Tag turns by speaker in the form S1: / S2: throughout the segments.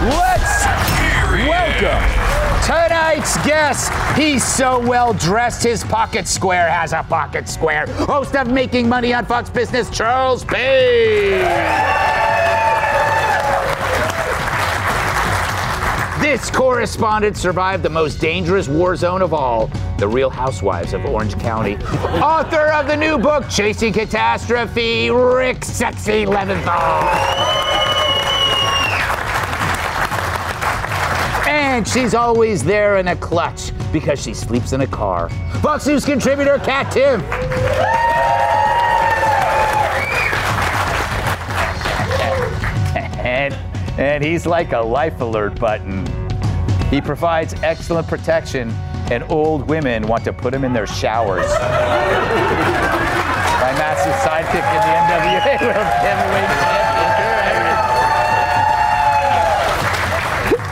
S1: Let's welcome tonight's guest. He's so well dressed, his pocket square has a pocket square. Host of Making Money on Fox Business, Charles Payne. This correspondent survived the most dangerous war zone of all, the Real Housewives of Orange County. Author of the new book, Chasing Catastrophe, Rick Sexy Leventhal. And she's always there in a clutch because she sleeps in a car. Fox News contributor Kat Timpf. and, and he's like a life alert button. He provides excellent protection, and old women want to put him in their showers. My massive sidekick in the NWA World Heavyweight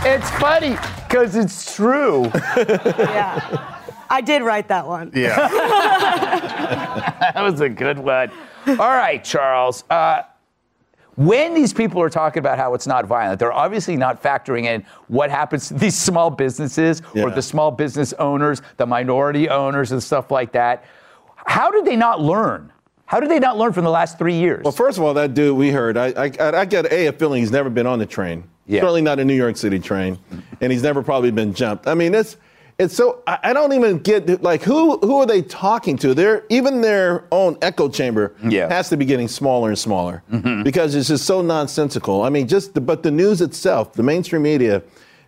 S1: It's funny because it's true.
S2: Yeah. I did write that one.
S1: Yeah. that was a good one. All right, Charles. Uh, when these people are talking about how it's not violent, they're obviously not factoring in what happens to these small businesses or the small business owners, the minority owners, and stuff like that. How did they not learn? How did they not learn from the last three years?
S3: Well, first of all, that dude we heard, I, I, I get a, a feeling he's never been on the train.
S1: Yeah.
S3: Certainly not a New York City train, and he's never probably been jumped. I mean, it's it's so I, I don't even get like who who are they talking to? They're even their own echo chamber
S1: Yeah.
S3: has to be getting smaller and smaller mm-hmm. because it's just so nonsensical. I mean, just the, but the news itself, the mainstream media.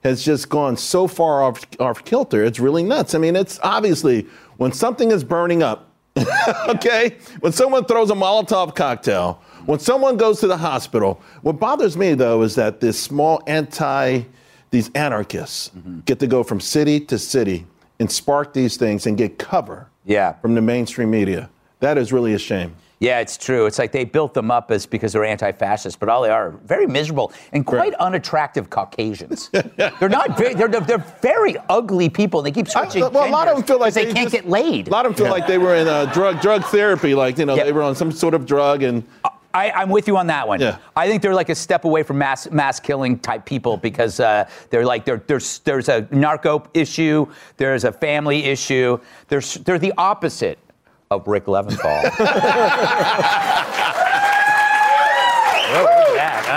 S3: Has just gone so far off, off kilter. It's really nuts. I mean, it's obviously when something is burning up, okay? When someone throws a Molotov cocktail, when someone goes to the hospital, what bothers me though is that this small anti, these anarchists get to go from city to city and spark these things and get cover
S1: Yeah.
S3: from the mainstream media. That is really a shame.
S1: Yeah, it's true. It's like they built them up as because they're anti-fascist, but all they are very miserable and quite unattractive Caucasians. they're not. Very, they're, they're very genders people. They keep switching.
S3: I- well, a lot of them feel like
S1: they,
S3: they
S1: can't
S3: just-
S1: get laid.
S3: A lot of them feel like they were in uh, drug drug therapy, like you know
S1: Yeah.
S3: they were on some sort of drug and.
S1: I, I'm with you on that one.
S3: Yeah.
S1: I think they're like a step away from mass mass killing type people because uh, they're like they're, there's there's a narco issue, there's a family issue, there's they're the opposite of Rick Leventhal.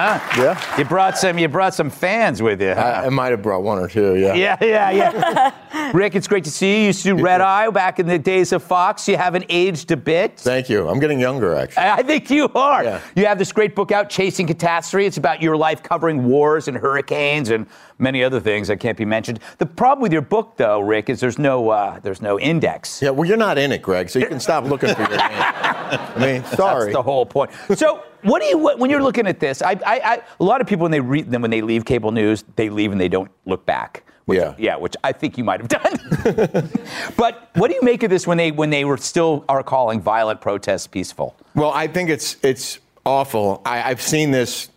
S1: huh?
S4: Yeah.
S1: You brought some. You brought some fans with you. huh?
S4: I, I might have brought one or two, yeah.
S1: yeah, yeah, yeah. Rick, it's great to see you. You used to do Red Eye back in the days of Fox. You haven't aged a bit.
S4: Thank you. I'm getting younger, actually.
S1: I think you are.
S4: Yeah.
S1: You have this great book out, Chasing Catastrophe. It's about your life covering wars and hurricanes and many other things that can't be mentioned. The problem with your book, though, Rick, is there's no uh, there's no index.
S4: Yeah, well, you're not in it, Greg, so you can stop looking for your name. I mean, sorry.
S1: That's the whole point. So, what do you what, when you're looking at this? I, I, I a lot of people when they read them when they leave cable news, they leave and they don't look back. Which,
S4: Yeah.
S1: yeah, which I think you might have done. but what do you make of this when they when they were still are calling violent protests peaceful?
S4: Well, I think it's it's awful. I, I've seen this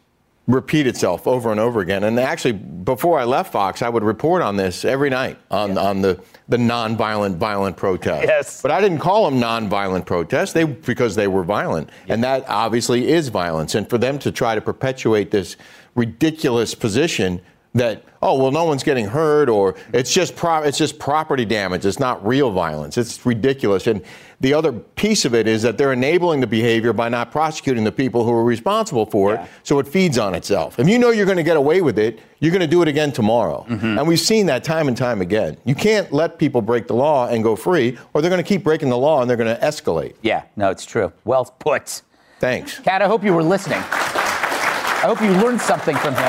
S4: repeat itself over and over again. And actually, before I left Fox, I would report on this every night on on the the nonviolent violent protests.
S1: Yes.
S4: But I didn't call them nonviolent protests. They because they were violent, and that obviously is violence. And for them to try to perpetuate this ridiculous position that oh well no one's getting hurt or it's just pro- it's just property damage it's not real violence it's ridiculous and the other piece of it is that they're enabling the behavior by not prosecuting the people who are responsible for
S1: Yeah.
S4: it so it feeds on itself if you know you're going to get away with it you're going to do it again tomorrow mm-hmm. and we've seen that time and time again you can't let people break the law and go free or they're going to keep breaking the law and they're going to escalate
S1: Yeah, no, it's true. Well put.
S4: thanks
S1: Kat, I hope you were listening. I hope you learned something from him.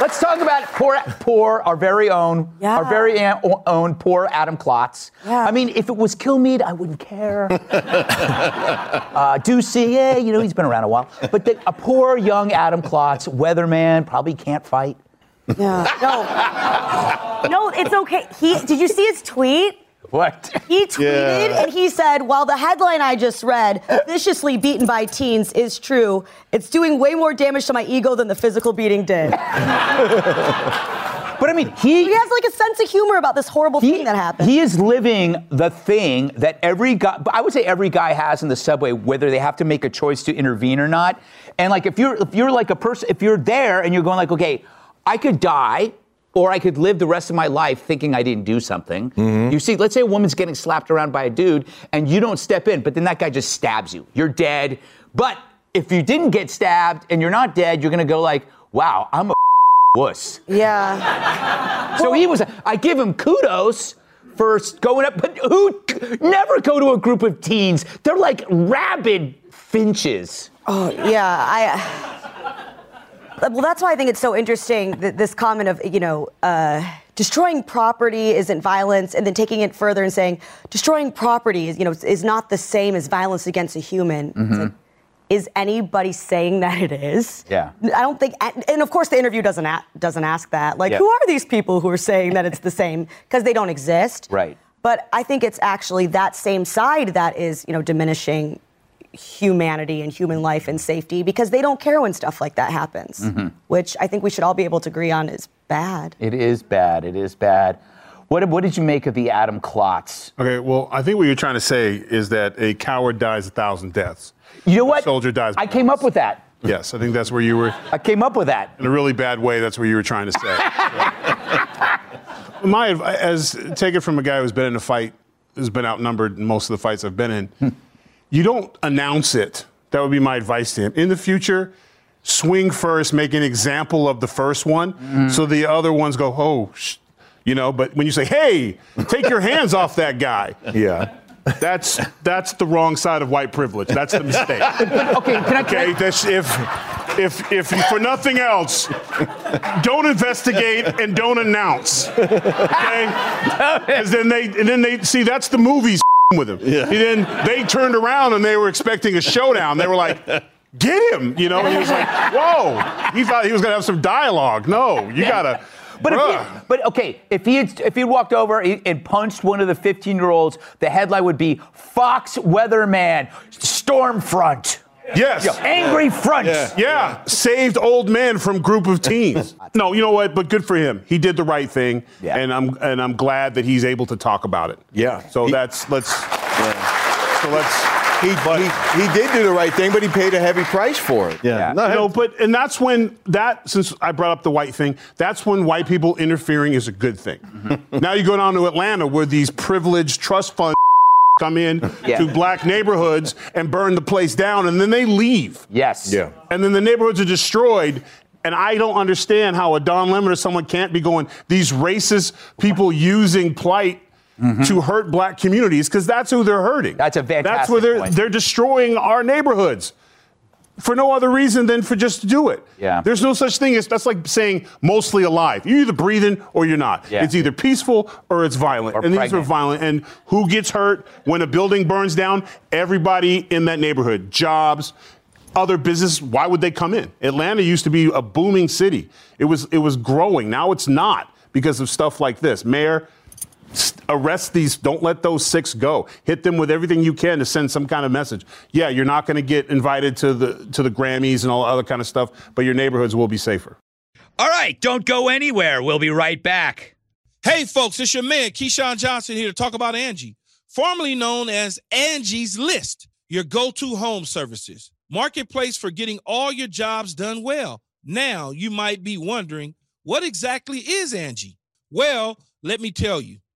S1: Let's talk about poor, poor, our very own,
S2: Yeah.
S1: our very own poor Adam Klotz.
S2: Yeah.
S1: I mean, if it was Kilmeade, I wouldn't care. uh, Doocy, yeah, you know, he's been around a while. But the, a poor young Adam Klotz, weatherman, probably can't fight.
S2: Yeah. No. No, it's okay. He did you see his tweet?
S1: What?
S2: He tweeted
S3: Yeah.
S2: and he said, while the headline I just read, viciously beaten by teens, is true, it's doing way more damage to my ego than the physical beating did.
S1: But I mean, he.
S2: He has like a sense of humor about this horrible thing that happened.
S1: He is living the thing that every guy, I would say every guy has in the subway, whether they have to make a choice to intervene or not. And like, if you're if you're like a person, if you're there and you're going like, okay, I could die. Or I could live the rest of my life thinking I didn't do something. Mm-hmm. You see, let's say a woman's getting slapped around by a dude and you don't step in, but then that guy just stabs you. You're dead. But if you didn't get stabbed and you're not dead, you're gonna go like, wow, I'm a wuss.
S2: yeah.
S1: So he was. I give him kudos for going up, but who never go to a group of teens? They're like rabid finches.
S2: Oh, yeah. I. Well, that's why I think it's so interesting that this comment of, you know, uh, destroying property isn't violence, and then taking it further and saying destroying property is, you know, is not the same as violence against a human. It's like, is anybody saying that it is?
S1: Yeah.
S2: I don't think, and of course the interview doesn't a, doesn't ask that. Like,
S1: Yeah.
S2: who are these people who are saying that it's the same? Because they don't exist.
S1: Right.
S2: But I think it's actually that same side that is, you know, diminishing humanity and human life and safety because they don't care when stuff like that happens,
S1: Mm-hmm.
S2: which I think we should all be able to agree on is bad.
S1: It is bad. It is bad. What, what did you make of the Adam Klotz?
S5: Okay, well, I think what you're trying to say is that a coward dies a thousand deaths.
S1: You know
S5: A
S1: what?
S5: soldier dies.
S1: I came up with that.
S5: Yes, I think that's where you were,
S1: I came up with that.
S5: in a really bad way, that's what you were trying to say. My, adv- as take it from a guy who's been in a fight, who's been outnumbered in most of the fights I've been in, you don't announce it. That would be my advice to him. In the future, swing first, make an example of the first one, mm-hmm. so the other ones go, oh, sh-, you know. But when you say, "Hey, take your hands off that guy,"
S4: Yeah.
S5: that's that's the wrong side of white privilege. That's the mistake.
S1: Okay, can I? Can
S5: Okay,
S1: I
S5: if if if for nothing else, don't investigate and don't announce. Okay, because then they and then they see that's the movies with him. Yeah. And then they turned around and they were expecting a showdown. They were like. Get him, you know. And he was like, "Whoa!" He thought he was gonna have some dialogue. No, you gotta.
S1: But, if he, but okay, if he had, if he walked over and punched one of the 15 year olds, the headline would be Fox Weatherman Storm Front.
S5: Yes,
S1: Yo, angry front.
S5: Yeah, yeah. saved old man from group of teens. no, you know what? But good for him. He did the right thing,
S1: Yeah.
S5: and I'm and I'm glad that he's able to talk about it.
S4: Yeah.
S5: So
S4: He-
S5: that's let's. So let's.
S4: He, he, he did do the right thing, but he paid a heavy price for it.
S3: Yeah.
S1: Yeah.
S3: No,
S5: You know, but and that's when that since I brought up the white thing, that's when white people interfering is a good thing.
S1: Mm-hmm.
S5: now you go down to Atlanta where these privileged trust funds come in
S1: Yeah.
S5: to black neighborhoods and burn the place down, and then they leave.
S1: Yes.
S4: Yeah.
S5: and then the neighborhoods are destroyed. And I don't understand how a Don Lemon or someone can't be going, these racist people using plight to hurt black communities, because that's who they're hurting.
S1: Mm-hmm. That's a
S5: That's where they're
S1: point.
S5: they're destroying our neighborhoods. For no other reason than for just to do it.
S1: Yeah.
S5: There's no such thing as that's like saying mostly alive. You're either breathing or you're not.
S1: Yeah.
S5: It's either peaceful or it's violent.
S1: Or
S5: and these are violent. And who gets hurt when a building burns down? Everybody in that neighborhood. Jobs, other business. Why would they come in? Atlanta used to be a booming city. It was it was growing. Now it's not because of stuff like this. Mayor, arrest these. Don't let those six go. Hit them with everything you can to send some kind of message. Yeah, you're not going to get invited to the to the Grammys and all other kind of stuff, but your neighborhoods will be safer.
S6: All right, don't go anywhere. We'll be right back.
S7: Hey, folks, it's your man, Keyshawn Johnson, here to talk about Angie, formerly known as Angie's List, your go to home services. Marketplace for getting all your jobs done well. Now, you might be wondering, what exactly is Angie? Well, let me tell you,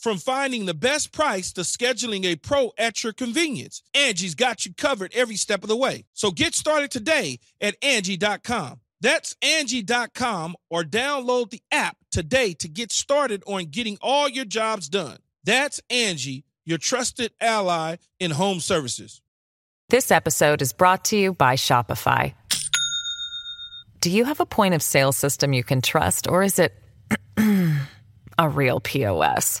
S7: From finding the best price to scheduling a pro at your convenience, Angie's got you covered every step of the way. So get started today at Angie.com. That's Angie.com or download the app today to get started on getting all your jobs done. That's Angie, your trusted ally in home services.
S8: This episode is brought to you by Shopify. Do you have a point of sale system you can trust, or is it a real POS?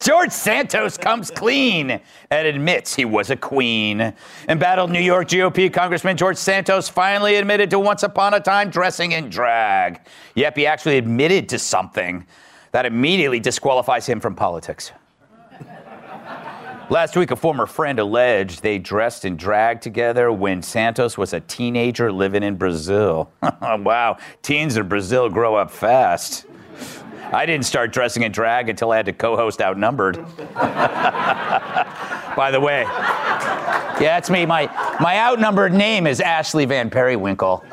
S1: George Santos comes clean and admits he was a queen. Embattled New York GOP Congressman George Santos finally admitted to once upon a time dressing in drag. Yep, he actually admitted to something that immediately disqualifies him from politics. Last week, a former friend alleged they dressed in drag together when Santos was a teenager living in Brazil. wow, teens in Brazil grow up fast. I didn't start dressing in drag until I had to co host Outnumbered. By the way, yeah, that's me. My, my outnumbered name is Ashley Van Periwinkle.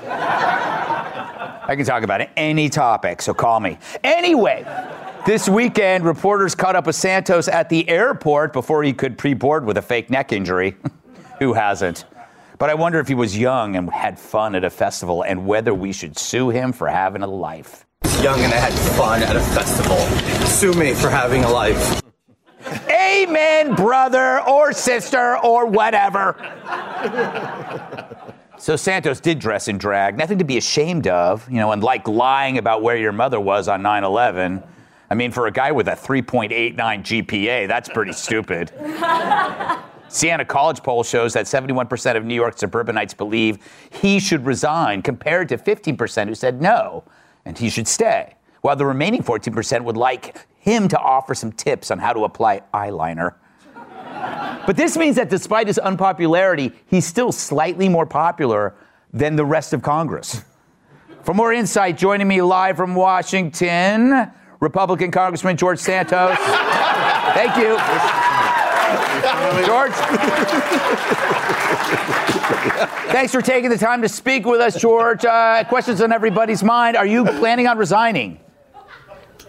S1: I can talk about any topic, so call me. Anyway, this weekend, reporters caught up with Santos at the airport before he could pre board with a fake neck injury. Who hasn't? But I wonder if he was young and had fun at a festival and whether we should sue him for having a life.
S9: Young and I had fun at a festival. Sue me for having a life.
S1: Amen, brother or sister or whatever. So Santos did dress in drag, nothing to be ashamed of, you know, and like lying about where your mother was on 9 11. I mean, for a guy with a 3.89 GPA, that's pretty stupid. Siena College poll shows that 71% of New York suburbanites believe he should resign, compared to 15% who said no, and he should stay, while the remaining 14% would like him to offer some tips on how to apply eyeliner. But this means that despite his unpopularity, he's still slightly more popular than the rest of Congress. For more insight, joining me live from Washington, Republican Congressman George Santos. Thank you. George. Thanks for taking the time to speak with us, George. Uh, questions on everybody's mind. Are you planning on resigning?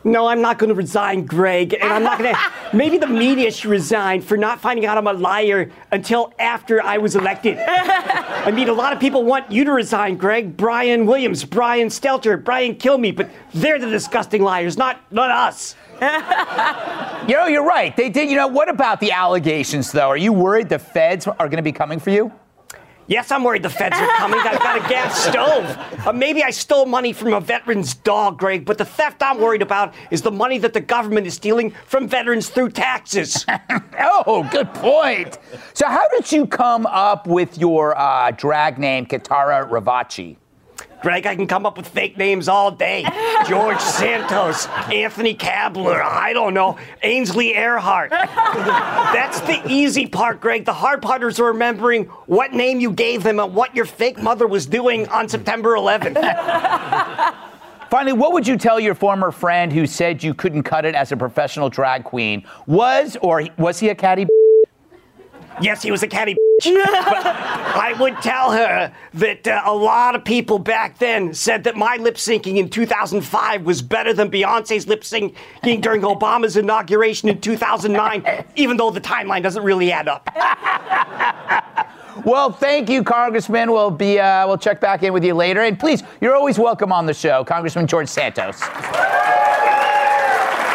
S10: No, I'm not going to resign, Greg. And I'm not going to. Maybe the media should resign for not finding out I'm a liar until after I was elected. I mean, a lot of people want you to resign, Greg. Brian Williams, Brian Stelter, Brian Kilmeade, but they're the disgusting liars, not, not us.
S1: You know, you're right. They did. You know, what about the allegations, though? Are you worried the feds are going to be coming for you?
S10: Yes, I'm worried the feds are coming. I've got a gas stove. Uh, maybe I stole money from a veteran's dog, Greg, but the theft I'm worried about is the money that the government is stealing from veterans through taxes.
S1: oh, good point. So, how did you come up with your uh, drag name, Kitara Ravache?
S10: Greg, I can come up with fake names all day. George Santos, Anthony Kabler, I don't know, Ainsley Earhardt. That's the easy part, Greg. The hard part is remembering what name you gave them and what your fake mother was doing on September 11th.
S1: Finally, what would you tell your former friend who said you couldn't cut it as a professional drag queen? Was or was he a catty?
S10: Yes, he was a catty. but I would tell her that uh, a lot of people back then said that my lip syncing in 2005 was better than Beyonce's lip syncing during Obama's inauguration in 2009, even though the timeline doesn't really add up.
S1: Well, thank you, Congressman. We'll be uh, we'll check back in with you later. And please, you're always welcome on the show, Congressman George Santos.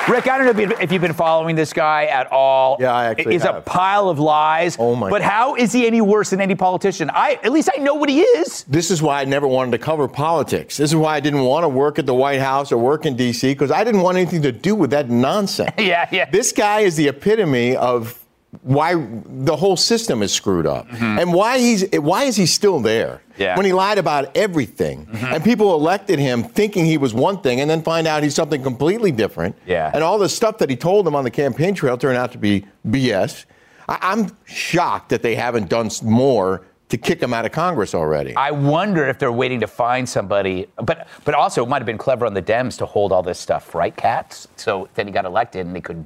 S1: Rick, I don't know if you've- if you've been following this guy at all.
S4: Yeah, I actually
S1: He's a pile of lies.
S4: Oh, my
S1: But
S4: God.
S1: how is he any worse than any politician? I at least I know what he is.
S4: This is why I never wanted to cover politics. This is why I didn't want to work at the White House or work in D.C. because I didn't want anything to do with that nonsense.
S1: Yeah, yeah.
S4: This guy is the epitome of why the whole system is screwed up and why he's why is he still there
S1: Mm-hmm. Yeah. Mm-hmm.
S4: when he lied about everything and people elected him thinking he was one thing and then find out he's something completely different
S1: Yeah.
S4: and all the stuff that he told them on the campaign trail turned out to be BS. I, I'm shocked that they haven't done more to kick him out of Congress already.
S1: I wonder if they're waiting to find somebody. But but also it might have been clever on the Dems to hold all this stuff, right, Cats? So then he got elected and they could.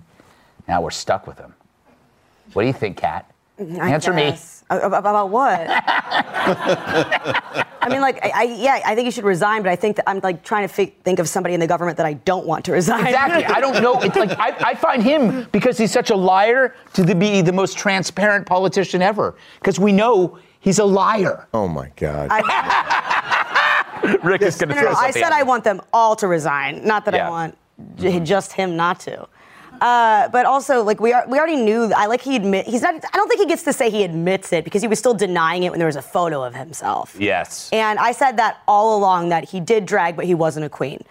S1: Now we're stuck with him. What do you think, Kat?
S2: I
S1: Answer me.
S2: guess. A- ab- About what? I mean, like, I, I, yeah, I think you should resign, but I think that I'm like trying to fi- think of somebody in the government that I don't want to resign.
S1: Exactly. I don't know. It's like I, I find him because he's such a liar to the, be the most transparent politician ever. Because we know he's a liar.
S4: oh my God.
S1: Rick is going to
S2: No, no,
S1: throw
S2: no. I
S1: something
S2: said
S1: at
S2: I want them all to resign, not that
S1: Yeah.
S2: I want j- just him not to. Uh, but also, like we are, we already knew. I like he admit he's not. I don't think he gets to say he admits it because he was still denying it when there was a photo of himself.
S1: Yes.
S2: And I said that all along that he did drag, but he wasn't a queen.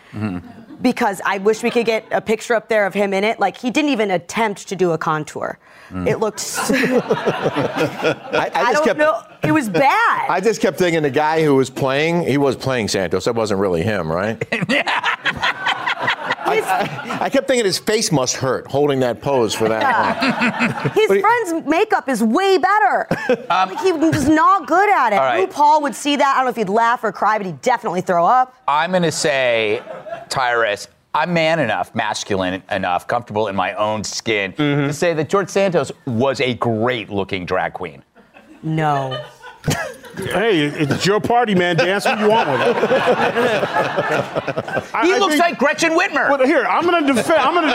S2: Because I wish we could get a picture up there of him in it. Like he didn't even attempt to do a contour. It looked. So,
S4: I, I
S2: I
S4: just
S2: don't
S4: kept.
S2: know. It was bad.
S4: I just kept thinking the guy who was playing, he was playing Santos. That wasn't really him, right? I, I kept thinking his face must hurt holding that pose for that long.
S2: His friend's makeup is way better. Um, like he was not good at it.
S1: All right.
S2: RuPaul would see that. I don't know if he'd laugh or cry, but he'd definitely throw up.
S1: I'm going to say, Tyrus, I'm man enough, masculine enough, comfortable in my own skin mm-hmm. to say that George Santos was a great looking drag queen.
S2: No.
S5: Hey, it's your party, man. Dance what you want with it.
S1: He
S5: I
S1: looks
S5: think-
S1: like Gretchen Whitmer.
S5: Well, here, I'm going to defend. I'm going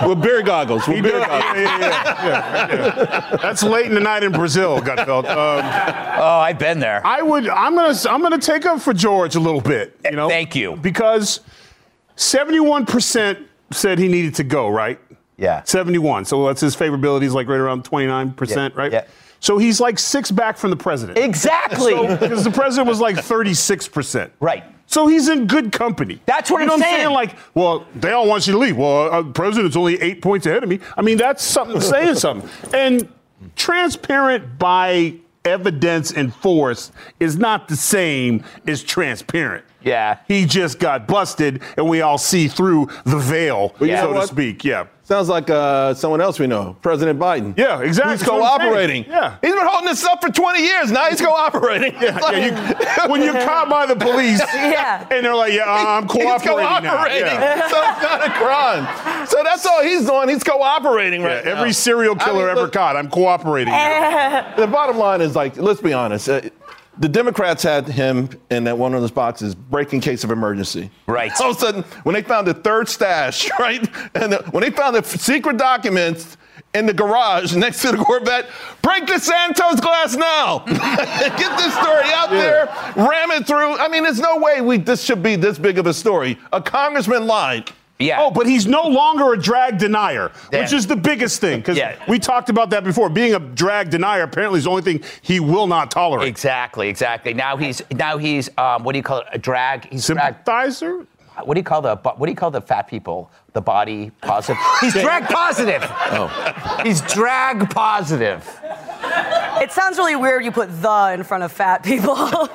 S5: to.
S3: With beer goggles. With
S5: He
S3: beer
S5: did.
S3: goggles.
S5: Yeah, yeah, yeah, yeah, yeah. That's late in the night in Brazil, Gutfeld. Um,
S1: oh, I've been there.
S5: I would. I'm gonna. I'm gonna take up for George a little bit. You know.
S1: Thank you.
S5: Because 71 percent said he needed to go. Right.
S1: Yeah.
S5: 71. So that's his favorability is like right around 29 percent.
S1: Yeah,
S5: Right.
S1: yeah.
S5: So he's like six back from the president.
S1: Exactly.
S5: Because the president was like 36 percent.
S1: Right.
S5: So he's in good company.
S1: That's what
S5: you know
S1: I'm saying.
S5: saying. Like, well, they all want you to leave. Well, uh, the president's only eight points ahead of me. I mean, that's something saying something. And transparent by evidence and force is not the same as transparent.
S1: Yeah.
S5: He just got busted, and we all see through the veil,
S3: you know
S5: so to speak. Yeah.
S3: Sounds like uh, someone else we know, President Biden.
S5: Yeah, exactly.
S3: He's
S5: That's what I'm saying.
S3: cooperating.
S5: Yeah.
S3: He's been holding this up for 20 years. Now he's cooperating.
S5: Yeah, yeah, you, when you're caught by the police,
S2: Yeah.
S5: and they're like, "Yeah, I'm
S3: He's
S5: cooperating, now."
S3: cooperating.
S5: Yeah.
S3: So it's not a crime. So that's all he's doing. He's cooperating
S5: Yeah,
S3: right now.
S5: every serial
S3: I
S5: killer
S3: mean,
S5: ever
S3: look,
S5: caught, I'm cooperating. now.
S3: The bottom line is like, let's be honest. Uh, the Democrats had him in that one of those boxes, breaking case of emergency.
S1: Right.
S3: All of a sudden, when they found the third stash, right, and the, when they found the f- secret documents in the garage next to the Corvette, break the Santos glass now. Get this story out there, ram it through. I mean, there's no way we this should be this big of a story. A congressman lied.
S1: Yeah.
S5: Oh, but he's no longer a drag denier,
S1: Yeah.
S5: which is the biggest thing. Because
S1: Yeah.
S5: we talked about that before. Being a drag denier apparently is the only thing he will not tolerate.
S1: Exactly, exactly. Now he's now he's um, what do you call it? A drag. He's drag.
S5: Sympathizer?
S1: What do you call the what do you call the fat people? The body positive. He's drag positive. Oh. He's drag positive.
S2: It sounds really weird you put the in front of fat people.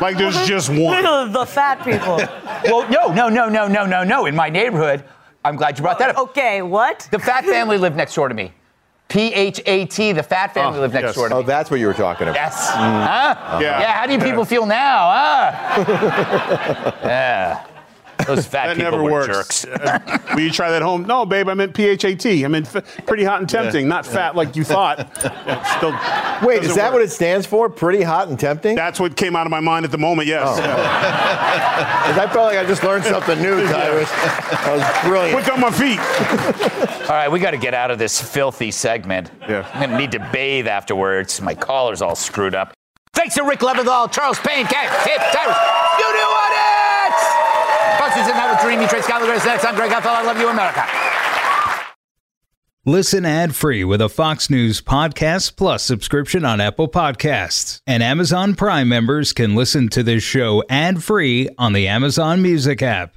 S5: Like there's just one.
S2: the fat people.
S1: Well, no, no, no, no, no, no, no. In my neighborhood, I'm glad you brought that up.
S2: Okay, what?
S1: The fat family lived next door to me. P H A T. The fat family
S5: Oh,
S1: lived next
S5: yes.
S1: door to
S4: Oh, that's what you were talking about.
S1: Yes. Mm. Huh?
S5: Yeah.
S1: Yeah. How do you people feel now? Huh? yeah. Those fat
S5: That
S1: people
S5: never
S1: were
S5: works.
S1: jerks.
S5: Uh, Will you try that home? No, babe, I meant PHAT. I meant f- pretty hot and tempting, not fat like you thought. Still
S4: Wait, is that
S5: work.
S4: what it stands for? Pretty hot and tempting?
S5: That's what came out of my mind at the moment, yes.
S4: Oh. I felt like I just learned something new, Tyrus. That was brilliant.
S5: Quick on my feet.
S1: All right, we got to get out of this filthy segment.
S5: Yeah.
S1: I'm gonna need to bathe afterwards. My collar's all screwed up. Thanks to Rick Leventhal, Charles Payne, Kat, Timpf, Tyrus. You do it! Isn't that a dream? You Trace Gallagher is next. I'm Greg Gutfeld. I love you, America.
S11: Listen ad free with a Fox News Podcast Plus subscription on Apple Podcasts. And Amazon Prime members can listen to this show ad free on the Amazon Music app.